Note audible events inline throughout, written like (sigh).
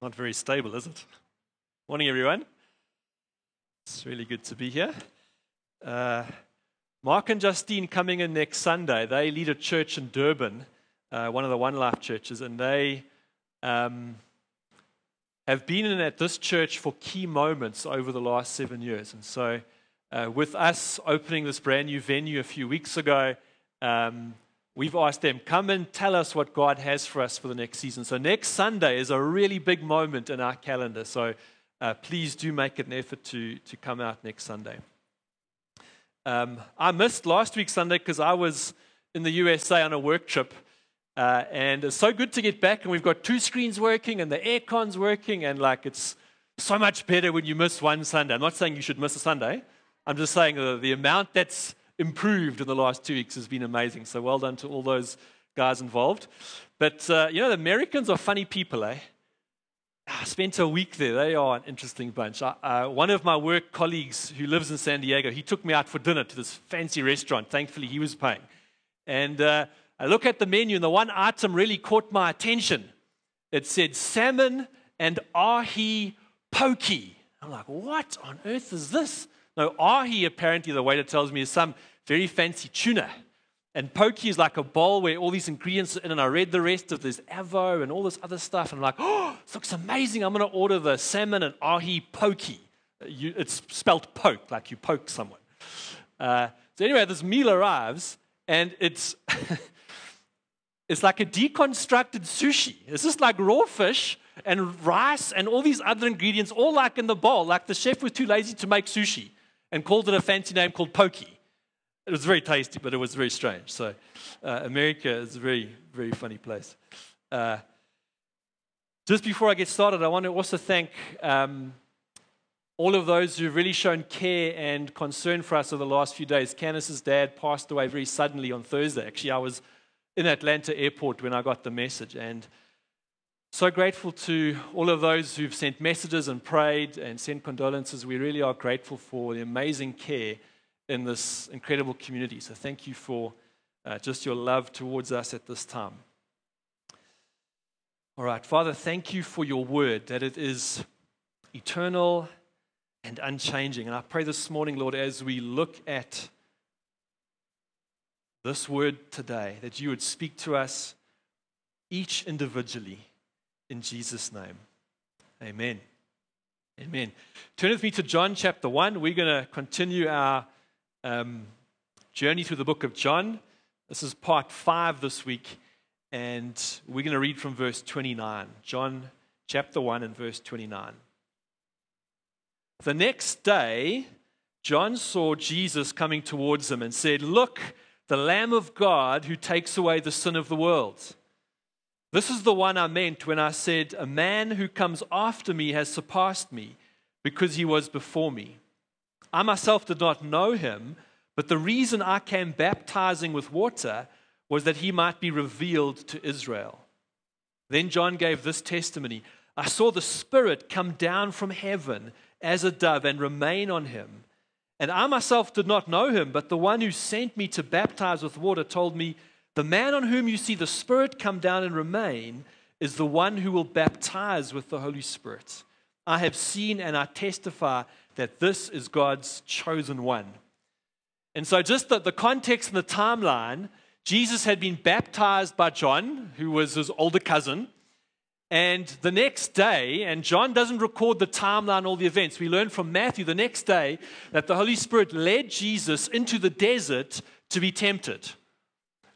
Not very stable, is it? Morning, everyone. It's really good to be here. Uh, Mark and Justine coming in next Sunday. They lead a church in Durban, uh, one of the One Life churches, and they um, have been in at this church for key moments over the last seven years. And so, uh, with us opening this brand new venue a few weeks ago, um, we've asked them, come and tell us what God has for us for the next season. So, next Sunday is a really big moment in our calendar. So, uh, please do make an effort to, to come out next Sunday. Um, I missed last week's Sunday because I was in the USA on a work trip. Uh, and it's so good to get back, and we've got two screens working, and the aircon's working, and like it's so much better when you miss one Sunday. I'm not saying you should miss a Sunday. I'm just saying the, the amount that's improved in the last two weeks has been amazing. So well done to all those guys involved. But uh, you know, the Americans are funny people, eh? I spent a week there. They are an interesting bunch. Uh, one of my work colleagues who lives in San Diego, he took me out for dinner to this fancy restaurant. Thankfully, he was paying. And uh, I look at the menu, and the one item really caught my attention. It said salmon and ahi pokey. I'm like, what on earth is this? No, ahi, apparently, the waiter tells me, is some very fancy tuna. And poke is like a bowl where all these ingredients are in. And I read the rest of this avo and all this other stuff. And I'm like, oh, this looks amazing. I'm going to order the salmon and ahi poke. it's spelt poke, like you poke someone. Uh, so anyway, this meal arrives, and it's (laughs) it's like a deconstructed sushi. It's just like raw fish and rice and all these other ingredients, all like in the bowl. Like the chef was too lazy to make sushi and called it a fancy name called pokey. It was very tasty, but it was very strange. So, uh, America is a very, very funny place. Uh, just before I get started, I want to also thank um, all of those who've really shown care and concern for us over the last few days. Candace's dad passed away very suddenly on Thursday. Actually, I was in Atlanta airport when I got the message. And so grateful to all of those who've sent messages and prayed and sent condolences. We really are grateful for the amazing care in this incredible community. So thank you for uh, just your love towards us at this time. All right, Father, thank you for your word, that it is eternal and unchanging. And I pray this morning, Lord, as we look at this word today, that you would speak to us each individually in Jesus' name. Amen. Amen. Turn with me to John chapter 1. We're going to continue our um, journey through the book of John. This is part 5 this week, and we're going to read from verse 29. John chapter 1 and verse 29. The next day, John saw Jesus coming towards him and said, Look, the Lamb of God who takes away the sin of the world. This is the one I meant when I said, A man who comes after me has surpassed me because he was before me. I myself did not know him, but the reason I came baptizing with water was that he might be revealed to Israel. Then John gave this testimony I saw the Spirit come down from heaven as a dove and remain on him. And I myself did not know him, but the one who sent me to baptize with water told me, The man on whom you see the Spirit come down and remain is the one who will baptize with the Holy Spirit. I have seen and I testify that this is God's chosen one. And so, just the, the context and the timeline Jesus had been baptized by John, who was his older cousin. And the next day, and John doesn't record the timeline, all the events. We learn from Matthew the next day that the Holy Spirit led Jesus into the desert to be tempted.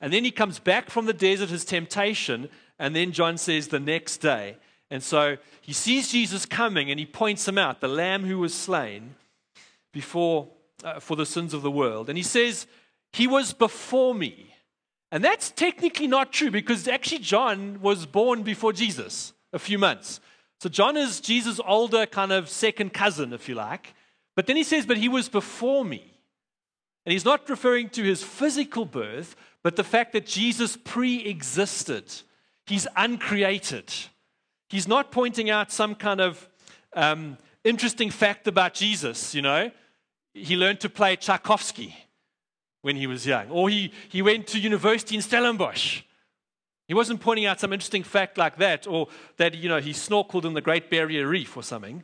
And then he comes back from the desert, his temptation, and then John says the next day. And so he sees Jesus coming and he points him out, the lamb who was slain before uh, for the sins of the world. And he says, He was before me. And that's technically not true because actually John was born before Jesus, a few months. So John is Jesus' older kind of second cousin, if you like. But then he says, but he was before me. And he's not referring to his physical birth, but the fact that Jesus pre existed. He's uncreated. He's not pointing out some kind of um, interesting fact about Jesus, you know. He learned to play Tchaikovsky when he was young. Or he, he went to university in Stellenbosch. He wasn't pointing out some interesting fact like that or that, you know, he snorkeled in the Great Barrier Reef or something.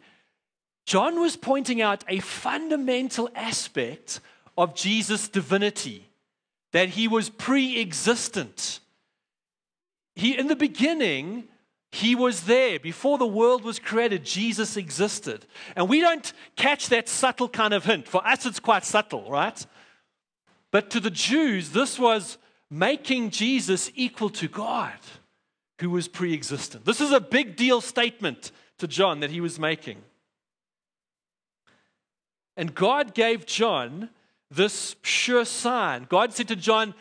John was pointing out a fundamental aspect of Jesus' divinity that he was pre existent. He, in the beginning, he was there. Before the world was created, Jesus existed. And we don't catch that subtle kind of hint. For us, it's quite subtle, right? But to the Jews, this was making Jesus equal to God, who was pre existent. This is a big deal statement to John that he was making. And God gave John this sure sign. God said to John,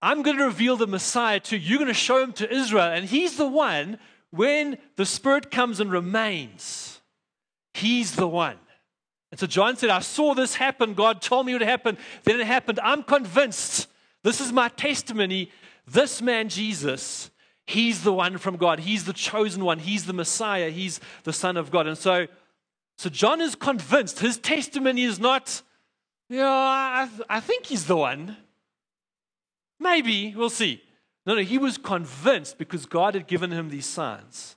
I'm going to reveal the Messiah to you. You're going to show him to Israel. And he's the one, when the Spirit comes and remains, he's the one. And so John said, I saw this happen. God told me it would happen. Then it happened. I'm convinced. This is my testimony. This man, Jesus, he's the one from God. He's the chosen one. He's the Messiah. He's the Son of God. And so, so John is convinced. His testimony is not, yeah, I, I think he's the one. Maybe, we'll see. No, no, he was convinced because God had given him these signs.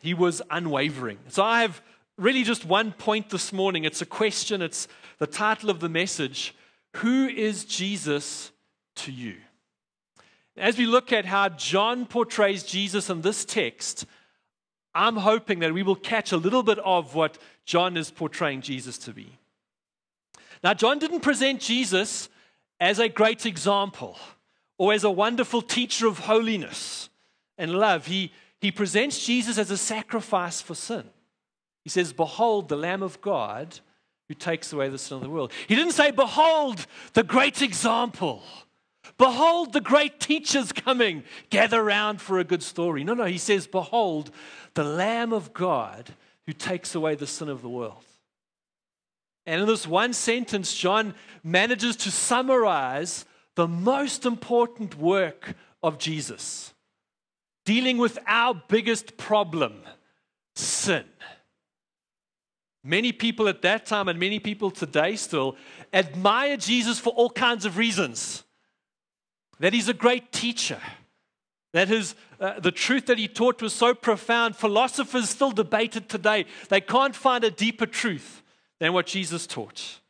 He was unwavering. So I have really just one point this morning. It's a question, it's the title of the message Who is Jesus to you? As we look at how John portrays Jesus in this text, I'm hoping that we will catch a little bit of what John is portraying Jesus to be. Now, John didn't present Jesus as a great example or as a wonderful teacher of holiness and love. He, he presents Jesus as a sacrifice for sin. He says, Behold, the Lamb of God who takes away the sin of the world. He didn't say, Behold, the great example. Behold, the great teachers coming. Gather round for a good story. No, no, he says, Behold, the Lamb of God who takes away the sin of the world. And in this one sentence, John manages to summarize the most important work of Jesus dealing with our biggest problem sin. Many people at that time and many people today still admire Jesus for all kinds of reasons. That he's a great teacher, that his, uh, the truth that he taught was so profound. Philosophers still debate it today. They can't find a deeper truth than what Jesus taught.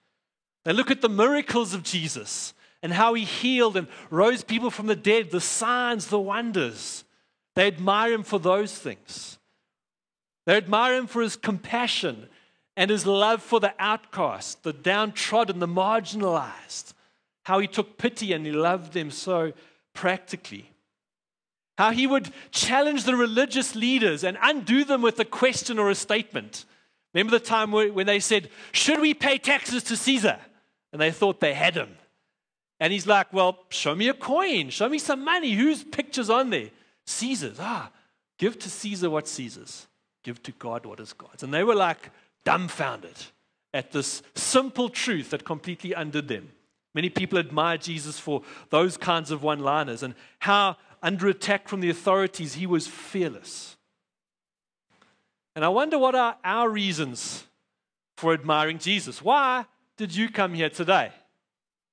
They look at the miracles of Jesus and how he healed and rose people from the dead, the signs, the wonders. They admire him for those things. They admire him for his compassion and his love for the outcast, the downtrodden, the marginalized. How he took pity and he loved them so practically. How he would challenge the religious leaders and undo them with a question or a statement. Remember the time when they said, Should we pay taxes to Caesar? And they thought they had him. And he's like, Well, show me a coin, show me some money. Whose picture's on there? Caesar's. Ah, give to Caesar what Caesar's, give to God what is God's. And they were like dumbfounded at this simple truth that completely undid them. Many people admire Jesus for those kinds of one liners and how, under attack from the authorities, he was fearless. And I wonder what are our reasons for admiring Jesus? Why did you come here today?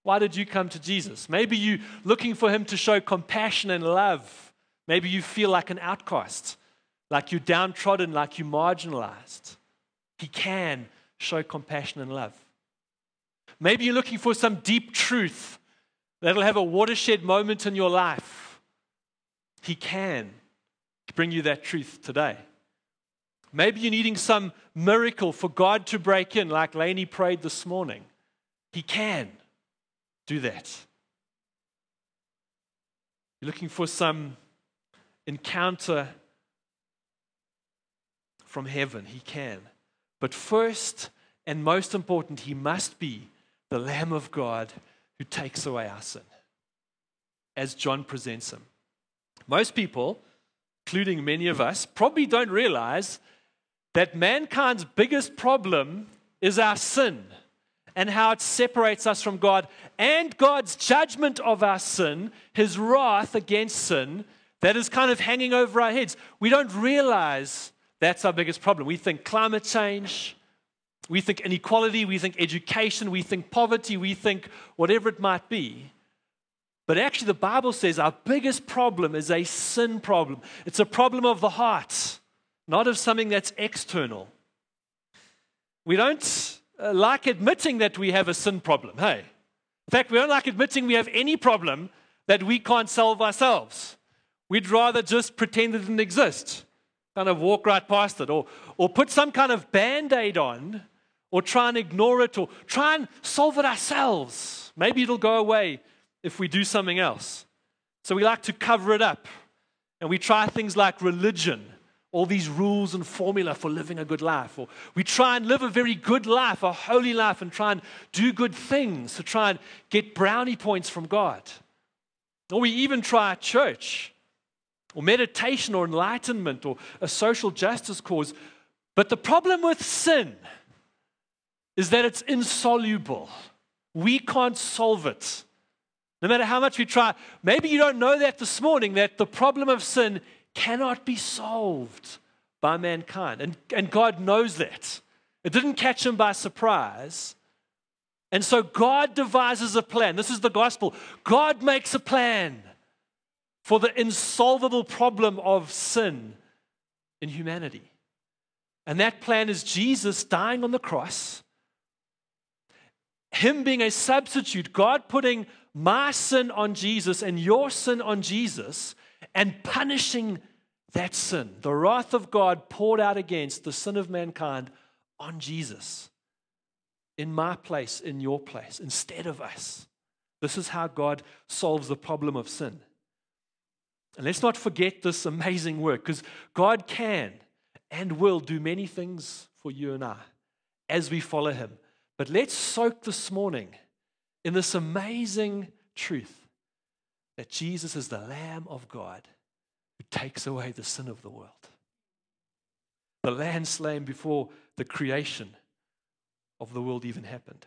Why did you come to Jesus? Maybe you looking for him to show compassion and love. Maybe you feel like an outcast, like you're downtrodden, like you're marginalized. He can show compassion and love. Maybe you're looking for some deep truth that'll have a watershed moment in your life. He can bring you that truth today. Maybe you're needing some miracle for God to break in, like Laney prayed this morning. He can do that. You're looking for some encounter from heaven. He can. But first and most important, he must be the Lamb of God who takes away our sin, as John presents him. Most people, including many of us, probably don't realize that mankind's biggest problem is our sin and how it separates us from God and God's judgment of our sin, his wrath against sin, that is kind of hanging over our heads. We don't realize that's our biggest problem. We think climate change, we think inequality, we think education, we think poverty, we think whatever it might be. But actually, the Bible says our biggest problem is a sin problem. It's a problem of the heart, not of something that's external. We don't uh, like admitting that we have a sin problem. Hey, in fact, we don't like admitting we have any problem that we can't solve ourselves. We'd rather just pretend it didn't exist, kind of walk right past it, or, or put some kind of band aid on, or try and ignore it, or try and solve it ourselves. Maybe it'll go away if we do something else. So we like to cover it up. And we try things like religion, all these rules and formula for living a good life. Or we try and live a very good life, a holy life, and try and do good things to try and get brownie points from God. Or we even try church or meditation or enlightenment or a social justice cause. But the problem with sin is that it's insoluble. We can't solve it. No matter how much we try, maybe you don't know that this morning that the problem of sin cannot be solved by mankind. And, and God knows that. It didn't catch him by surprise. And so God devises a plan. This is the gospel. God makes a plan for the insolvable problem of sin in humanity. And that plan is Jesus dying on the cross, Him being a substitute, God putting my sin on Jesus and your sin on Jesus and punishing that sin. The wrath of God poured out against the sin of mankind on Jesus in my place, in your place, instead of us. This is how God solves the problem of sin. And let's not forget this amazing work because God can and will do many things for you and I as we follow Him. But let's soak this morning in this amazing truth that Jesus is the Lamb of God who takes away the sin of the world. The Lamb slain before the creation of the world even happened.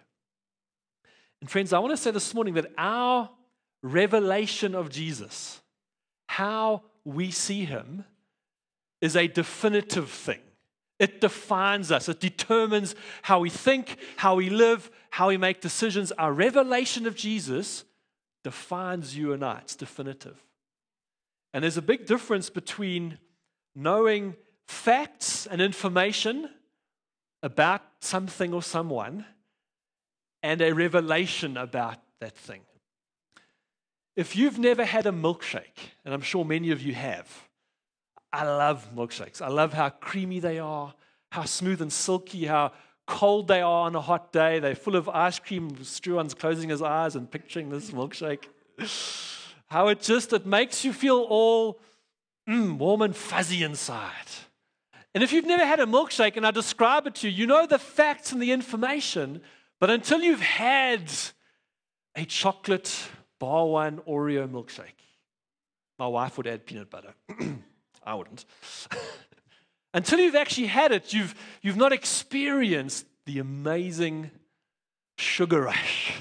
And friends, I want to say this morning that our revelation of Jesus, how we see him, is a definitive thing. It defines us. It determines how we think, how we live, how we make decisions. Our revelation of Jesus defines you and I. It's definitive. And there's a big difference between knowing facts and information about something or someone and a revelation about that thing. If you've never had a milkshake, and I'm sure many of you have, I love milkshakes. I love how creamy they are, how smooth and silky, how cold they are on a hot day. They're full of ice cream. Struan's closing his eyes and picturing this milkshake. How it just it makes you feel all mm, warm and fuzzy inside. And if you've never had a milkshake and I describe it to you, you know the facts and the information, but until you've had a chocolate bar one Oreo milkshake, my wife would add peanut butter. (clears throat) I wouldn't. (laughs) Until you've actually had it, you've, you've not experienced the amazing sugar rush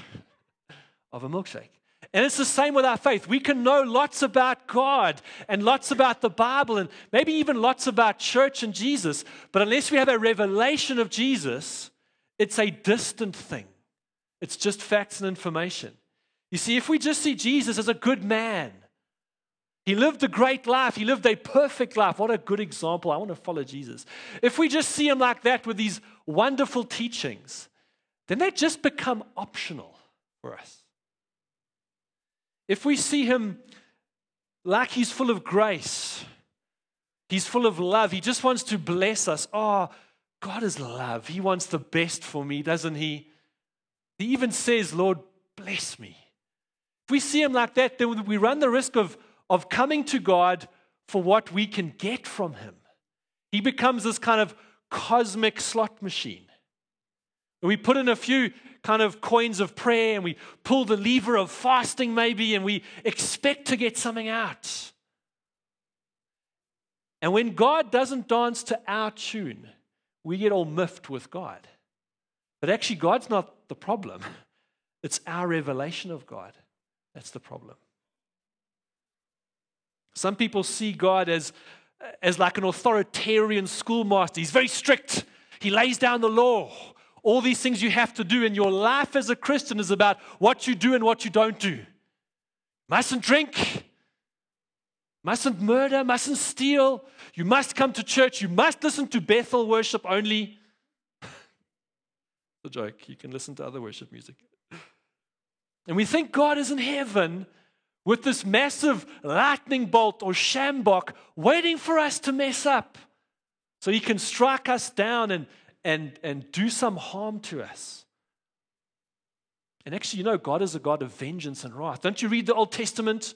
(laughs) of a milkshake. And it's the same with our faith. We can know lots about God and lots about the Bible and maybe even lots about church and Jesus, but unless we have a revelation of Jesus, it's a distant thing. It's just facts and information. You see, if we just see Jesus as a good man, he lived a great life. He lived a perfect life. What a good example. I want to follow Jesus. If we just see him like that with these wonderful teachings, then they just become optional for us. If we see him like he's full of grace, he's full of love, he just wants to bless us. Oh, God is love. He wants the best for me, doesn't he? He even says, Lord, bless me. If we see him like that, then we run the risk of of coming to God for what we can get from Him. He becomes this kind of cosmic slot machine. We put in a few kind of coins of prayer and we pull the lever of fasting, maybe, and we expect to get something out. And when God doesn't dance to our tune, we get all miffed with God. But actually, God's not the problem, (laughs) it's our revelation of God that's the problem. Some people see God as, as like an authoritarian schoolmaster. He's very strict, he lays down the law. All these things you have to do, and your life as a Christian is about what you do and what you don't do. Mustn't drink. Mustn't murder. Mustn't steal. You must come to church. You must listen to Bethel worship only. (laughs) it's a joke. You can listen to other worship music. And we think God is in heaven with this massive lightning bolt or sjambok waiting for us to mess up so he can strike us down and, and, and do some harm to us. And actually, you know, God is a God of vengeance and wrath. Don't you read the Old Testament?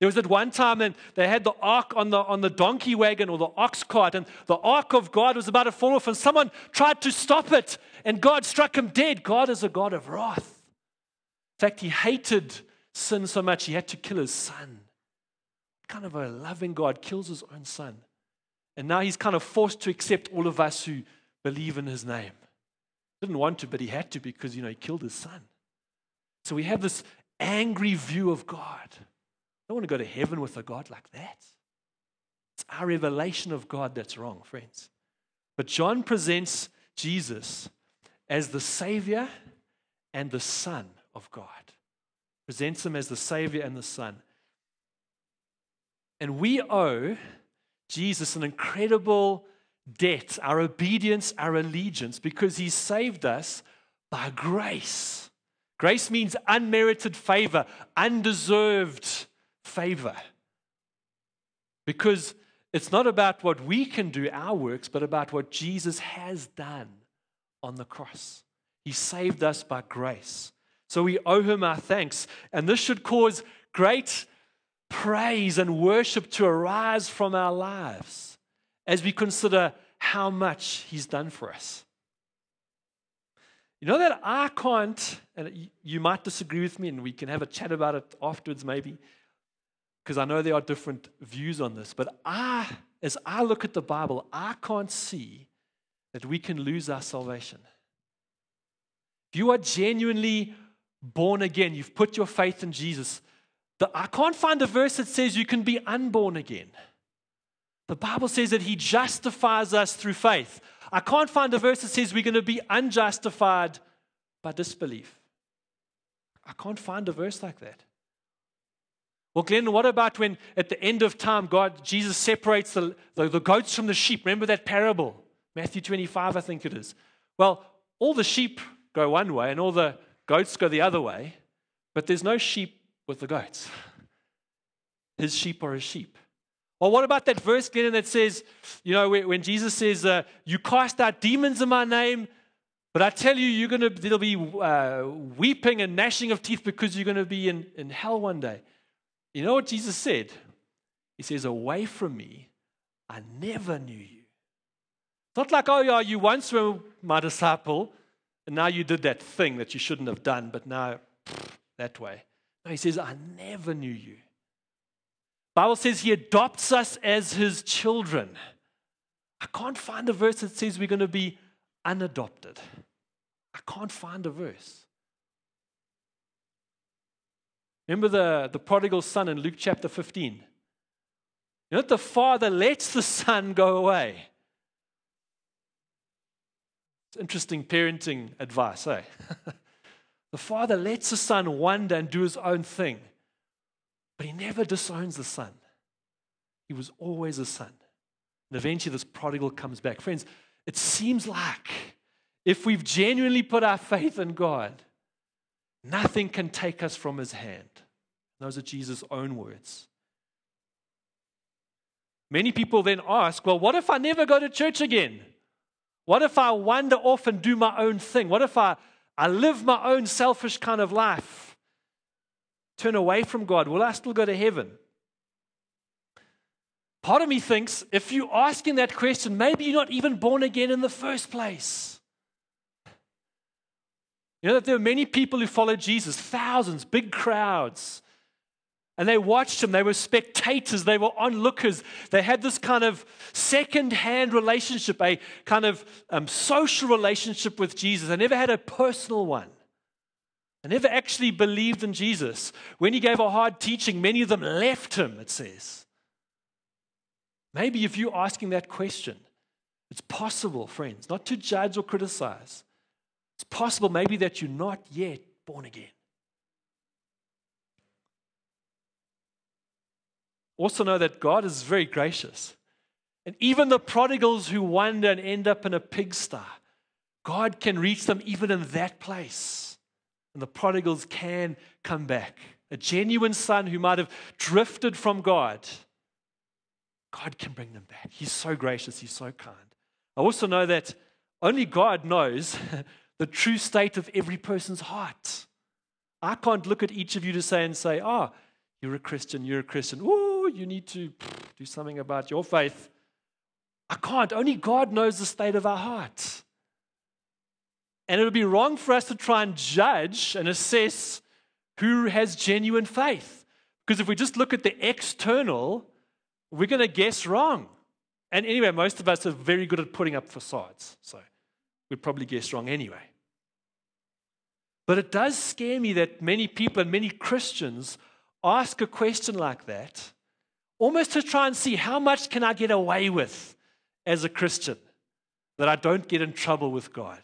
There was at one time and they had the ark on the, on the donkey wagon or the ox cart, and the ark of God was about to fall off, and someone tried to stop it, and God struck him dead. God is a God of wrath. In fact, he hated sin so much he had to kill his son. Kind of a loving God kills his own son. And now he's kind of forced to accept all of us who believe in his name. Didn't want to, but he had to because, you know, he killed his son. So we have this angry view of God. I don't want to go to heaven with a God like that. It's our revelation of God that's wrong, friends. But John presents Jesus as the Savior and the Son of God. Presents him as the Savior and the Son. And we owe Jesus an incredible debt, our obedience, our allegiance, because he saved us by grace. Grace means unmerited favor, undeserved favor. Because it's not about what we can do, our works, but about what Jesus has done on the cross. He saved us by grace. So we owe him our thanks. And this should cause great praise and worship to arise from our lives as we consider how much he's done for us. You know that I can't, and you might disagree with me, and we can have a chat about it afterwards, maybe, because I know there are different views on this. But I, as I look at the Bible, I can't see that we can lose our salvation. If you are genuinely born again, you've put your faith in Jesus, I can't find a verse that says you can be unborn again. The Bible says that He justifies us through faith. I can't find a verse that says we're going to be unjustified by disbelief. I can't find a verse like that. Well, Glenn, what about when at the end of time, God, Jesus separates the, the, the, goats from the sheep? Remember that parable? Matthew 25, I think it is. Well, all the sheep go one way and all the goats go the other way, but there's no sheep with the goats. (laughs) His sheep are his sheep. Well, what about that verse, Glenn, that says, you know, when Jesus says, uh, You cast out demons in my name, but I tell you, you're going to, there'll be uh, weeping and gnashing of teeth because you're going to be in, in hell one day. You know what Jesus said? He says, Away from me, I never knew you. It's not like, oh, yeah, you once were my disciple, and now you did that thing that you shouldn't have done, but now that way. No, he says, I never knew you. Bible says he adopts us as his children. I can't find a verse that says we're going to be unadopted. I can't find a verse. Remember the, the prodigal son in Luke chapter 15? You know, the father lets the son go away. It's interesting parenting advice, eh? (laughs) the father lets the son wander and do his own thing. But he never disowns the son. He was always a son. And eventually, this prodigal comes back. Friends, it seems like if we've genuinely put our faith in God, nothing can take us from his hand. Those are Jesus' own words. Many people then ask, well, what if I never go to church again? What if I wander off and do my own thing? What if I, I live my own selfish kind of life? turn away from God, will I still go to heaven? Part of me thinks if you're asking that question, maybe you're not even born again in the first place. You know that there are many people who followed Jesus, thousands, big crowds. And they watched him. They were spectators. They were onlookers. They had this kind of second hand relationship, a kind of um, social relationship with Jesus. They never had a personal one. They never actually believed in Jesus. When he gave a hard teaching, many of them left him, it says. Maybe if you're asking that question, it's possible, friends, not to judge or criticize. It's possible maybe that you're not yet born again. Also know that God is very gracious. And even the prodigals who wander and end up in a pigsty, God can reach them even in that place. And the prodigals can come back. A genuine son who might have drifted from God, God can bring them back. He's so gracious, He's so kind. I also know that only God knows (laughs) the true state of every person's heart. I can't look at each of you to say and say, oh, you're a Christian, you're a Christian. Ooh, you need to do something about your faith. I can't. Only God knows the state of our hearts. And it would be wrong for us to try and judge and assess who has genuine faith. Because if we just look at the external, we're going to guess wrong. And anyway, most of us are very good at putting up facades. So we'd probably guess wrong anyway. But it does scare me that many people and many Christians ask a question like that, almost to try and see how much can I get away with as a Christian that I don't get in trouble with God.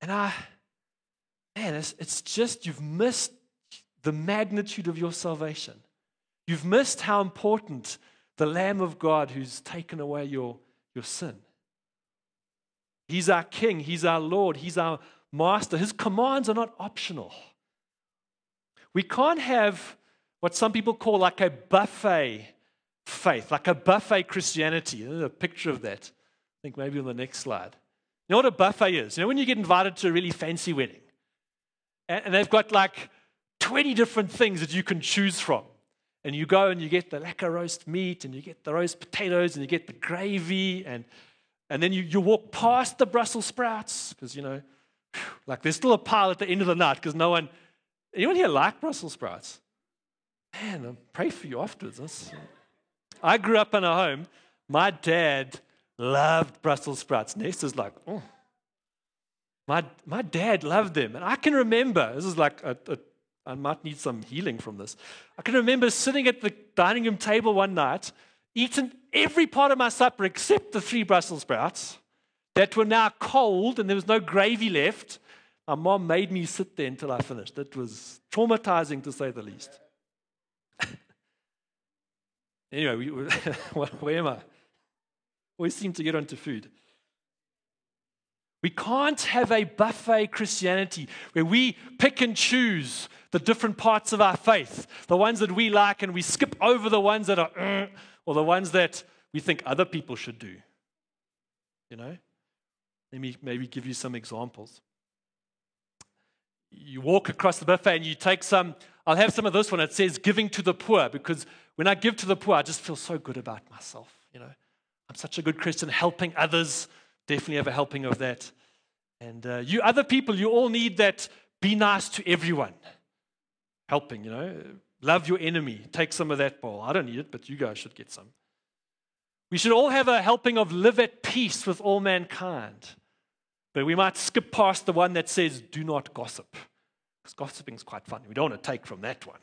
And I, man, it's, it's just you've missed the magnitude of your salvation. You've missed how important the Lamb of God who's taken away your, your sin. He's our King, He's our Lord, He's our Master. His commands are not optional. We can't have what some people call like a buffet faith, like a buffet Christianity. There's a picture of that. I think maybe on the next slide. You know what a buffet is? You know when you get invited to a really fancy wedding and they've got like 20 different things that you can choose from. And you go and you get the lekker roast meat and you get the roast potatoes and you get the gravy and, and then you, you walk past the Brussels sprouts because, you know, like there's still a pile at the end of the night because no one, anyone here like Brussels sprouts? Man, I pray for you afterwards. I grew up in a home. My dad loved Brussels sprouts. Nesta's like, oh. My, my dad loved them. And I can remember, this is like, a, a, I might need some healing from this. I can remember sitting at the dining room table one night, eating every part of my supper except the three Brussels sprouts that were now cold and there was no gravy left. My mom made me sit there until I finished. It was traumatizing to say the least. Anyway, we, (laughs) where am I? Always seem to get onto food. We can't have a buffet Christianity where we pick and choose the different parts of our faith, the ones that we like, and we skip over the ones that are, uh, or the ones that we think other people should do. You know? Let me maybe give you some examples. You walk across the buffet and you take some, I'll have some of this one. It says giving to the poor because when I give to the poor, I just feel so good about myself. You know, I'm such a good Christian, helping others. Definitely have a helping of that. And uh, you other people, you all need that be nice to everyone. Helping, you know, love your enemy. Take some of that bowl. I don't need it, but you guys should get some. We should all have a helping of live at peace with all mankind. But we might skip past the one that says, do not gossip. Because gossiping is quite fun. We don't want to take from that one.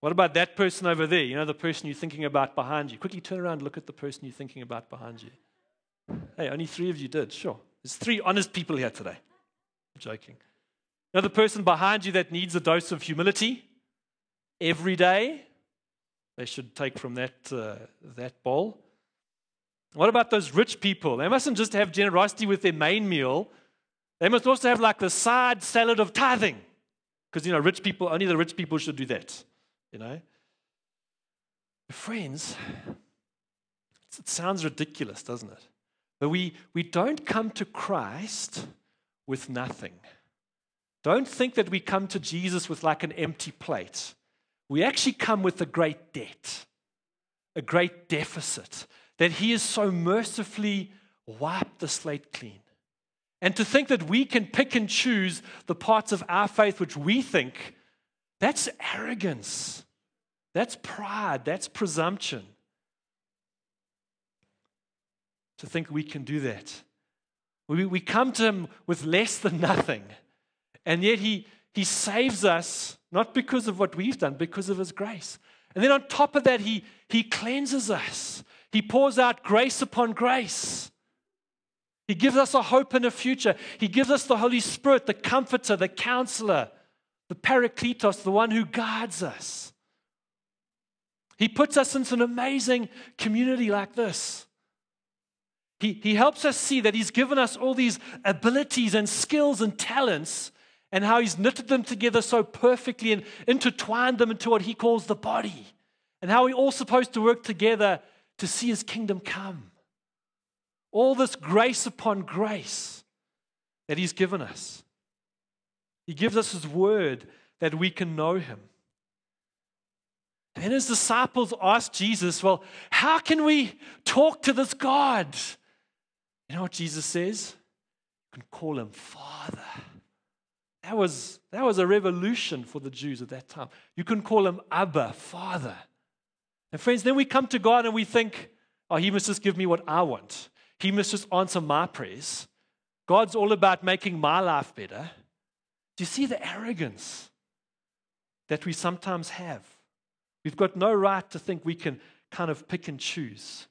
What about that person over there? You know, the person you're thinking about behind you. Quickly turn around and look at the person you're thinking about behind you. Hey, only three of you did. Sure. There's three honest people here today. I'm joking. You know, the person behind you that needs a dose of humility every day, they should take from that, uh, that bowl. What about those rich people? They mustn't just have generosity with their main meal, they must also have like the side salad of tithing. Because, you know, rich people, only the rich people should do that. You know? Friends, it sounds ridiculous, doesn't it? But we, we don't come to Christ with nothing. Don't think that we come to Jesus with like an empty plate. We actually come with a great debt, a great deficit, that He has so mercifully wiped the slate clean. And to think that we can pick and choose the parts of our faith which we think, that's arrogance. That's pride. That's presumption. To think we can do that. We, we come to Him with less than nothing. And yet he, he saves us, not because of what we've done, because of His grace. And then on top of that, He, he cleanses us. He pours out grace upon grace. He gives us a hope and a future. He gives us the Holy Spirit, the comforter, the counselor, the Parakletos, the one who guides us. He puts us into an amazing community like this. He, he helps us see that He's given us all these abilities and skills and talents, and how He's knitted them together so perfectly and intertwined them into what He calls the body, and how we're all supposed to work together to see His kingdom come. All this grace upon grace that He's given us. He gives us His word that we can know Him. Then his disciples asked Jesus, Well, how can we talk to this God? You know what Jesus says? You can call him Father. That was, that was a revolution for the Jews at that time. You can call him Abba, Father. And friends, then we come to God and we think, oh, he must just give me what I want. He must just answer my prayers. God's all about making my life better. Do you see the arrogance that we sometimes have? We've got no right to think we can kind of pick and choose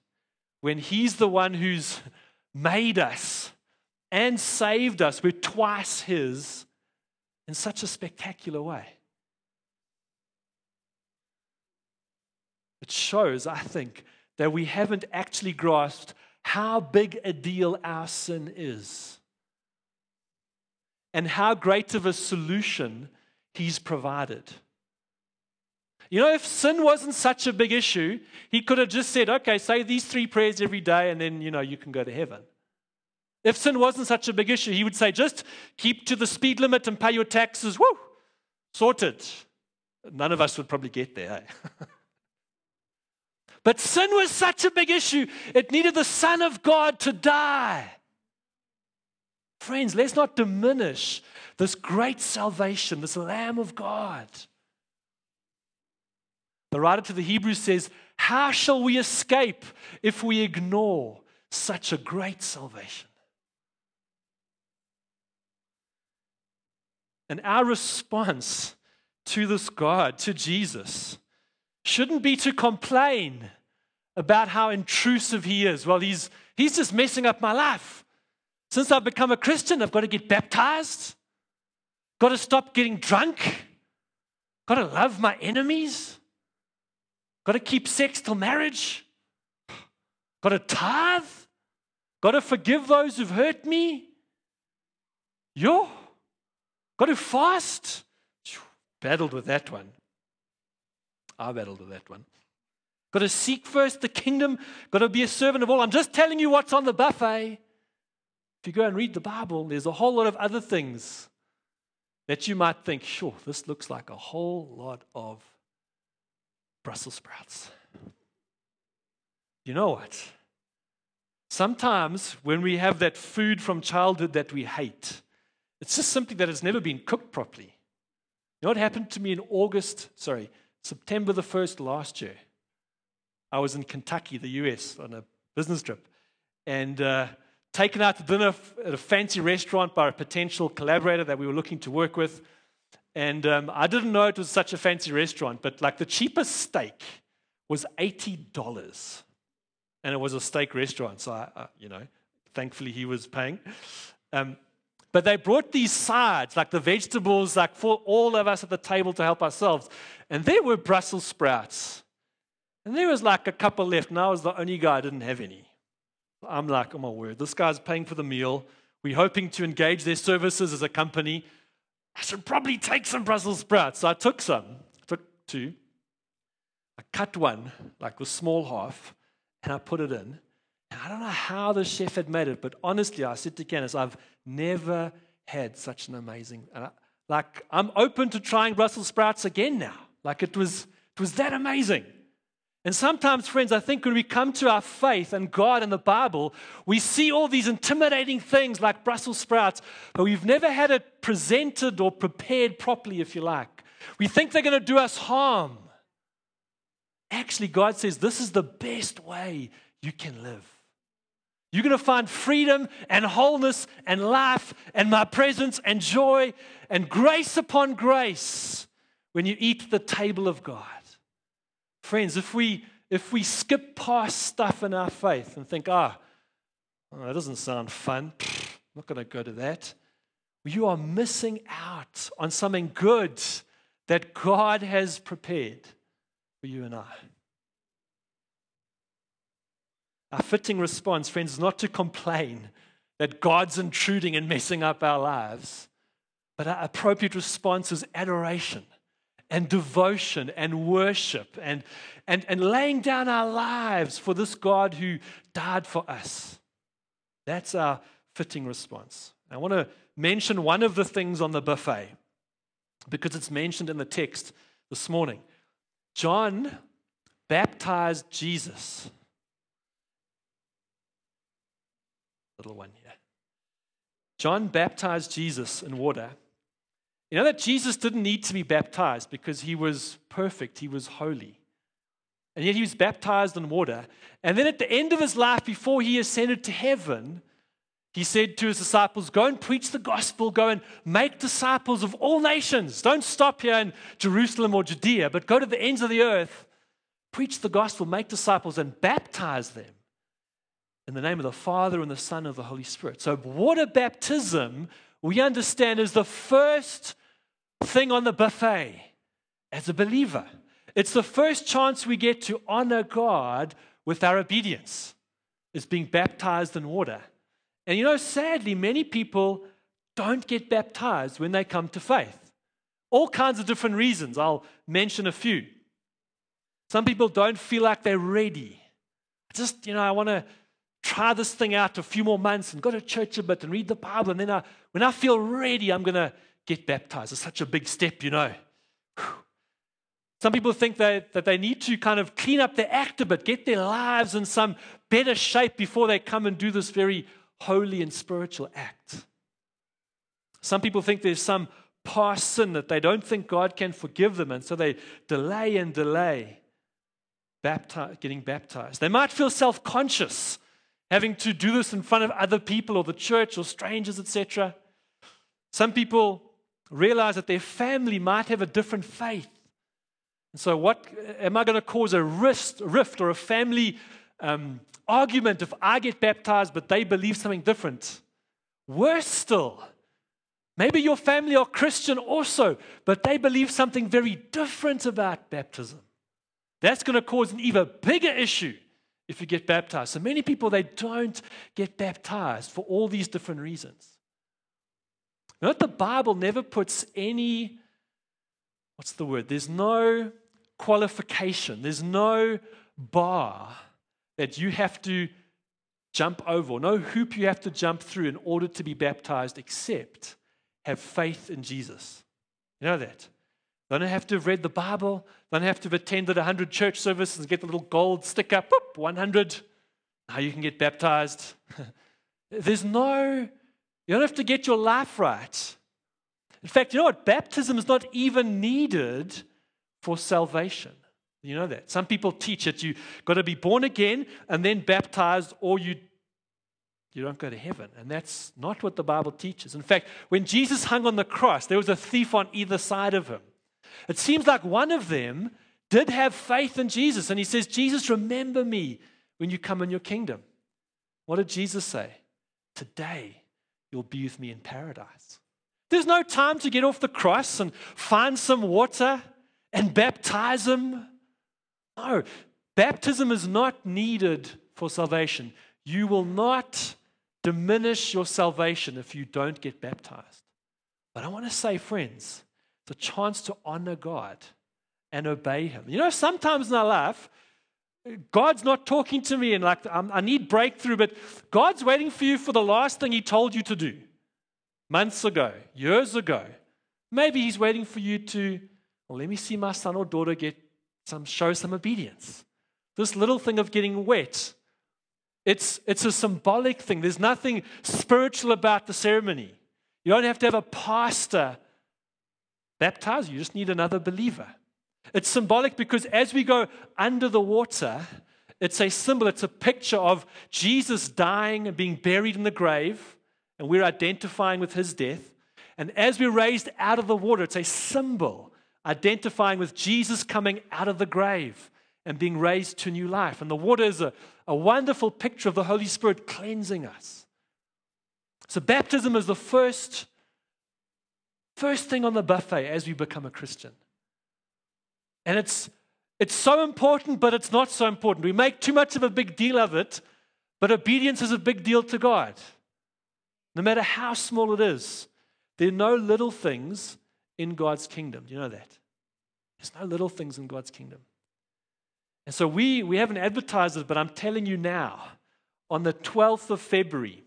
when He's the one who's made us and saved us. We're twice His in such a spectacular way. It shows, I think, that we haven't actually grasped how big a deal our sin is and how great of a solution He's provided. You know, if sin wasn't such a big issue, he could have just said, okay, say these three prayers every day and then, you know, you can go to heaven. If sin wasn't such a big issue, he would say, just keep to the speed limit and pay your taxes. Woo! Sorted. None of us would probably get there. Eh? (laughs) but sin was such a big issue, it needed the Son of God to die. Friends, let's not diminish this great salvation, this Lamb of God. The writer to the Hebrews says, How shall we escape if we ignore such a great salvation? And our response to this God, to Jesus, shouldn't be to complain about how intrusive he is. Well, he's, he's just messing up my life. Since I've become a Christian, I've got to get baptized, got to stop getting drunk, got to love my enemies. Got to keep sex till marriage. Got to tithe. Got to forgive those who've hurt me. Yo. Got to fast. Battled with that one. I battled with that one. Got to seek first the kingdom. Got to be a servant of all. I'm just telling you what's on the buffet. If you go and read the Bible, there's a whole lot of other things that you might think, sure, this looks like a whole lot of Brussels sprouts. You know what? Sometimes when we have that food from childhood that we hate, it's just something that has never been cooked properly. You know what happened to me in August, sorry, September the 1st last year? I was in Kentucky, the US, on a business trip, and uh, taken out to dinner at a fancy restaurant by a potential collaborator that we were looking to work with. And um, I didn't know it was such a fancy restaurant, but like the cheapest steak was $80. And it was a steak restaurant. So, I, uh, you know, thankfully he was paying. Um, but they brought these sides, like the vegetables, like for all of us at the table to help ourselves. And there were Brussels sprouts. And there was like a couple left, and I was the only guy I didn't have any. I'm like, oh my word, this guy's paying for the meal. We're hoping to engage their services as a company. I should probably take some Brussels sprouts. So I took some, I took two. I cut one, like the small half, and I put it in. And I don't know how the chef had made it, but honestly, I said to Candice, I've never had such an amazing. I, like, I'm open to trying Brussels sprouts again now. Like, it was, it was that amazing. And sometimes, friends, I think when we come to our faith and God and the Bible, we see all these intimidating things like Brussels sprouts, but we've never had it presented or prepared properly, if you like. We think they're going to do us harm. Actually, God says this is the best way you can live. You're going to find freedom and wholeness and life and my presence and joy and grace upon grace when you eat the table of God. Friends, if we if we skip past stuff in our faith and think, ah, oh, that doesn't sound fun, I'm not going to go to that. you are missing out on something good that God has prepared for you and I. Our fitting response, friends, is not to complain that God's intruding and messing up our lives, but our appropriate response is adoration and devotion and worship and, and, and laying down our lives for this God who died for us. That's our fitting response. I want to mention one of the things on the buffet because it's mentioned in the text this morning. John baptized Jesus. Little one here. John baptized Jesus in water. You know that Jesus didn't need to be baptized because he was perfect, he was holy. And yet he was baptized in water. And then at the end of his life, before he ascended to heaven, he said to his disciples, Go and preach the gospel, go and make disciples of all nations. Don't stop here in Jerusalem or Judea, but go to the ends of the earth, preach the gospel, make disciples, and baptize them in the name of the Father and the Son and the Holy Spirit. So, water baptism, we understand, is the first thing on the buffet as a believer. It's the first chance we get to honor God with our obedience, is being baptized in water. And you know, sadly, many people don't get baptized when they come to faith. All kinds of different reasons. I'll mention a few. Some people don't feel like they're ready. Just, you know, I want to try this thing out a few more months and go to church a bit and read the Bible. And then I, when I feel ready, I'm going to get baptized. It's such a big step, you know. Some people think that, that they need to kind of clean up their act a bit, get their lives in some better shape before they come and do this very holy and spiritual act. Some people think there's some past sin that they don't think God can forgive them, and so they delay and delay baptize, getting baptized. They might feel self conscious having to do this in front of other people or the church or strangers, etc. Some people realize that their family might have a different faith. And so, what am I going to cause a rift or a family um, argument if I get baptized but they believe something different. Worse still, maybe your family are Christian also, but they believe something very different about baptism. That's going to cause an even bigger issue if you get baptized. So many people, they don't get baptized for all these different reasons. Note the Bible never puts any, what's the word? There's no qualification, there's no bar that you have to jump over, no hoop you have to jump through in order to be baptized, except have faith in Jesus. You know that? Don't have to have read the Bible. Don't have to have attended 100 church services and get the little gold sticker, boop, 100. Now you can get baptized. (laughs) There's no, you don't have to get your life right. In fact, you know what? Baptism is not even needed for salvation. You know that. Some people teach that you've got to be born again and then baptized, or you you don't go to heaven. And that's not what the Bible teaches. In fact, when Jesus hung on the cross, there was a thief on either side of him. It seems like one of them did have faith in Jesus. And he says, Jesus, remember me when you come in your kingdom. What did Jesus say? Today, you'll be with me in paradise. There's no time to get off the cross and find some water and baptize him. No, baptism is not needed for salvation. You will not diminish your salvation if you don't get baptized. But I want to say, friends, the chance to honor God and obey Him. You know, sometimes in our life, God's not talking to me and like, I need breakthrough, but God's waiting for you for the last thing He told you to do months ago, years ago. Maybe He's waiting for you to, well, let me see my son or daughter get some, show some obedience. This little thing of getting wet, it's, it's a symbolic thing. There's nothing spiritual about the ceremony. You don't have to have a pastor baptize you, you just need another believer. It's symbolic because as we go under the water, it's a symbol, it's a picture of Jesus dying and being buried in the grave, and we're identifying with his death. And as we're raised out of the water, it's a symbol identifying with Jesus coming out of the grave and being raised to new life. And the water is a, a wonderful picture of the Holy Spirit cleansing us. So, baptism is the first First thing on the buffet as we become a Christian. And it's, it's so important, but it's not so important. We make too much of a big deal of it, but obedience is a big deal to God. No matter how small it is, there are no little things in God's kingdom. Do you know that? There's no little things in God's kingdom. And so we, we haven't advertised it, but I'm telling you now, on the 12th of February,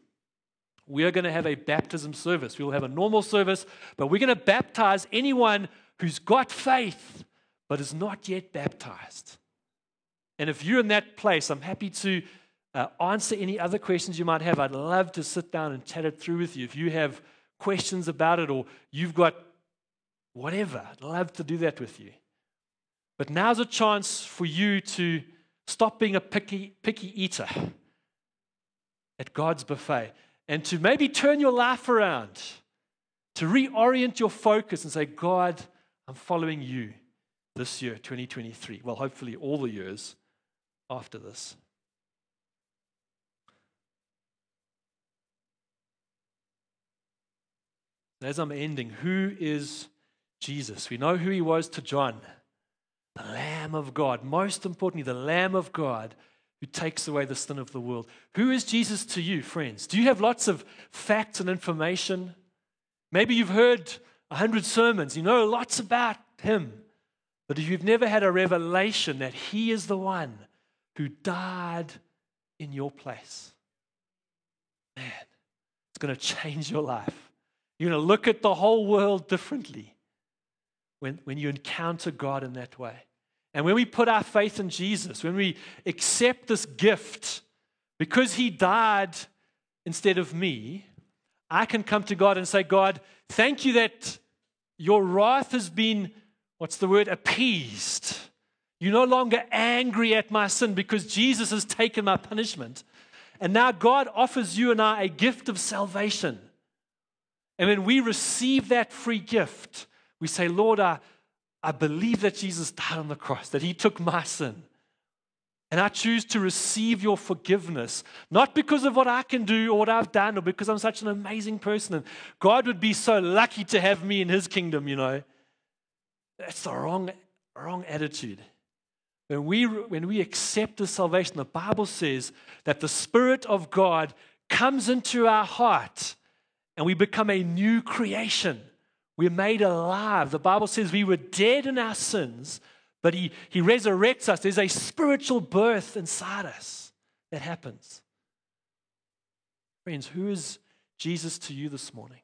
we are going to have a baptism service. We will have a normal service, but we're going to baptize anyone who's got faith but is not yet baptized. And if you're in that place, I'm happy to uh, answer any other questions you might have. I'd love to sit down and chat it through with you. If you have questions about it or you've got whatever, I'd love to do that with you. But now's a chance for you to stop being a picky, picky eater at God's buffet and to maybe turn your life around, to reorient your focus and say, God, I'm following you this year, 2023. Well, hopefully, all the years after this. As I'm ending, who is Jesus? We know who he was to John the Lamb of God. Most importantly, the Lamb of God who takes away the sin of the world. Who is Jesus to you, friends? Do you have lots of facts and information? Maybe you've heard a hundred sermons, you know lots about him. But if you've never had a revelation that he is the one who died in your place, man, it's going to change your life. You're going to look at the whole world differently when, when you encounter God in that way. And when we put our faith in Jesus, when we accept this gift, because He died instead of me, I can come to God and say, God, thank you that your wrath has been, what's the word, appeased. You're no longer angry at my sin because Jesus has taken my punishment. And now God offers you and I a gift of salvation. And when we receive that free gift, we say, Lord, I, I believe that Jesus died on the cross, that he took my sin. And I choose to receive your forgiveness, not because of what I can do or what I've done or because I'm such an amazing person. And God would be so lucky to have me in his kingdom, you know. That's the wrong, wrong attitude. When we, when we accept the salvation, the Bible says that the Spirit of God comes into our heart and we become a new creation. We're made alive. The Bible says we were dead in our sins, but He, he resurrects us. There's a spiritual birth inside us that happens. Friends, who is Jesus to you this morning?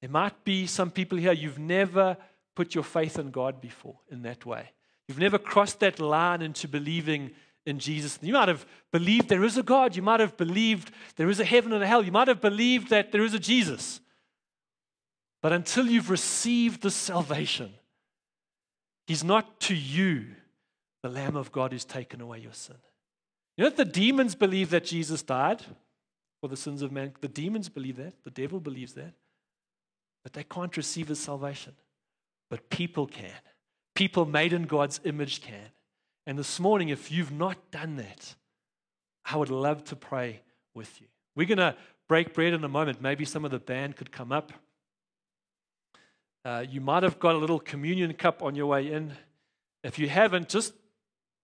There might be some people here, you've never put your faith in God before in that way. You've never crossed that line into believing in Jesus. You might have believed there is a God. You might have believed there is a heaven and a hell. You might have believed that there is a Jesus. But until you've received the salvation, He's not to you the Lamb of God who's taken away your sin. You know that the demons believe that Jesus died for the sins of man. The demons believe that. The devil believes that. But they can't receive his salvation. But people can. People made in God's image can. And this morning, if you've not done that, I would love to pray with you. We're going to break bread in a moment. Maybe some of the band could come up. Uh, you might have got a little communion cup on your way in. If you haven't, just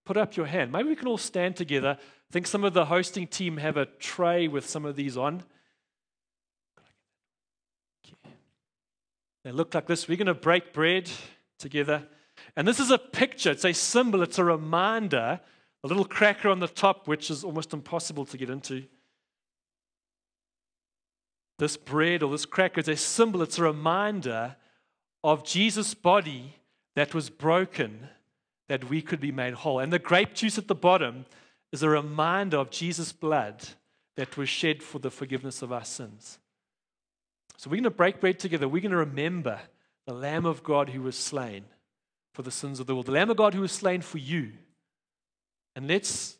put up your hand. Maybe we can all stand together. I think some of the hosting team have a tray with some of these on. They look like this. We're going to break bread together. And this is a picture, it's a symbol, it's a reminder. A little cracker on the top, which is almost impossible to get into. This bread or this cracker is a symbol, it's a reminder of Jesus' body that was broken that we could be made whole. And the grape juice at the bottom is a reminder of Jesus' blood that was shed for the forgiveness of our sins. So we're going to break bread together. We're going to remember the Lamb of God who was slain for the sins of the world, the Lamb of God who was slain for you. And let's,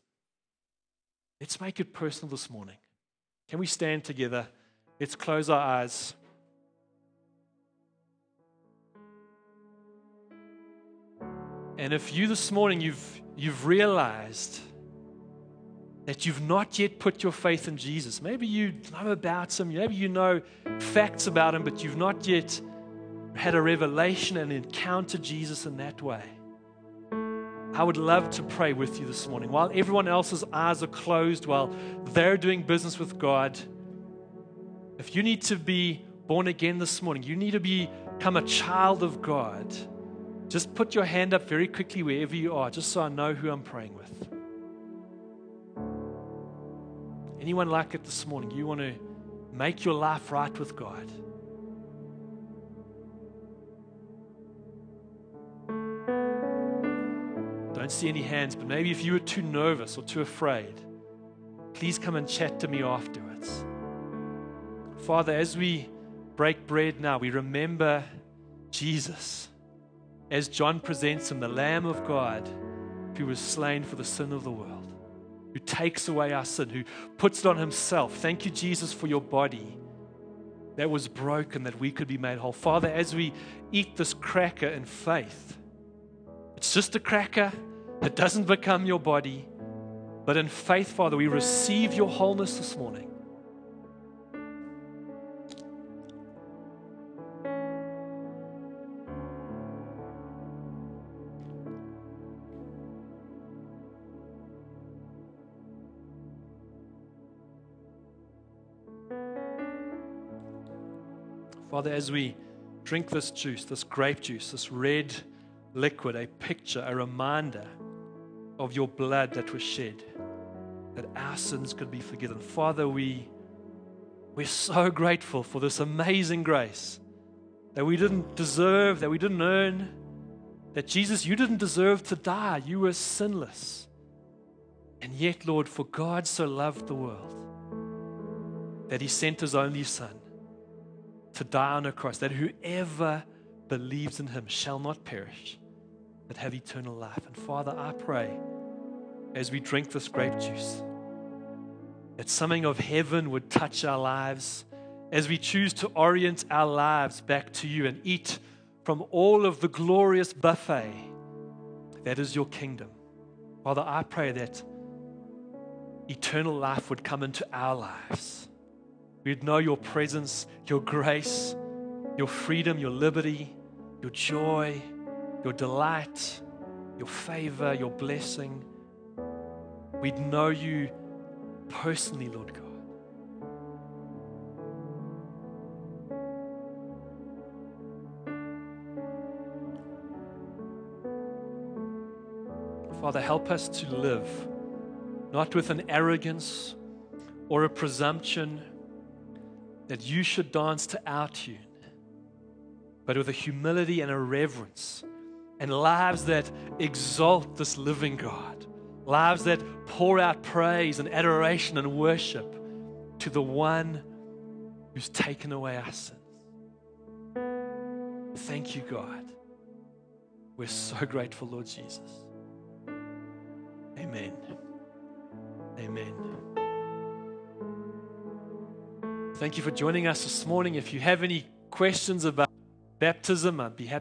let's make it personal this morning. Can we stand together? Let's close our eyes. And if you this morning you've you've realized that you've not yet put your faith in Jesus. Maybe you know about him, maybe you know facts about him, but you've not yet had a revelation and encountered Jesus in that way. I would love to pray with you this morning. While everyone else's eyes are closed, while they're doing business with God, if you need to be born again this morning, you need to become a child of God, just put your hand up very quickly wherever you are, just so I know who I'm praying with. Anyone like it this morning? You want to make your life right with God? Don't see any hands, but maybe if you were too nervous or too afraid, please come and chat to me afterwards. Father, as we break bread now, we remember Jesus as John presents him, the Lamb of God who was slain for the sin of the world who takes away our sin, who puts it on himself. Thank you, Jesus, for your body that was broken that we could be made whole. Father, as we eat this cracker in faith, it's just a cracker, it doesn't become your body. But in faith, Father, we receive your wholeness this morning. Father, as we drink this juice, this grape juice, this red liquid, a picture, a reminder of your blood that was shed, that our sins could be forgiven. Father, we, we're so grateful for this amazing grace that we didn't deserve, that we didn't earn, that Jesus, you didn't deserve to die. You were sinless. And yet, Lord, for God so loved the world that he sent his only Son to die on a cross, that whoever believes in him shall not perish, but have eternal life. And Father, I pray as we drink this grape juice, that something of heaven would touch our lives as we choose to orient our lives back to you and eat from all of the glorious buffet that is your kingdom. Father, I pray that eternal life would come into our lives We'd know your presence, your grace, your freedom, your liberty, your joy, your delight, your favor, your blessing. We'd know you personally, Lord God. Father, help us to live not with an arrogance or a presumption that you should dance to our tune, but with a humility and a reverence, and lives that exalt this living God, lives that pour out praise and adoration and worship to the one who's taken away our sins. Thank you, God. We're so grateful, Lord Jesus. Amen. Amen. Thank you for joining us this morning. If you have any questions about baptism, I'd be happy.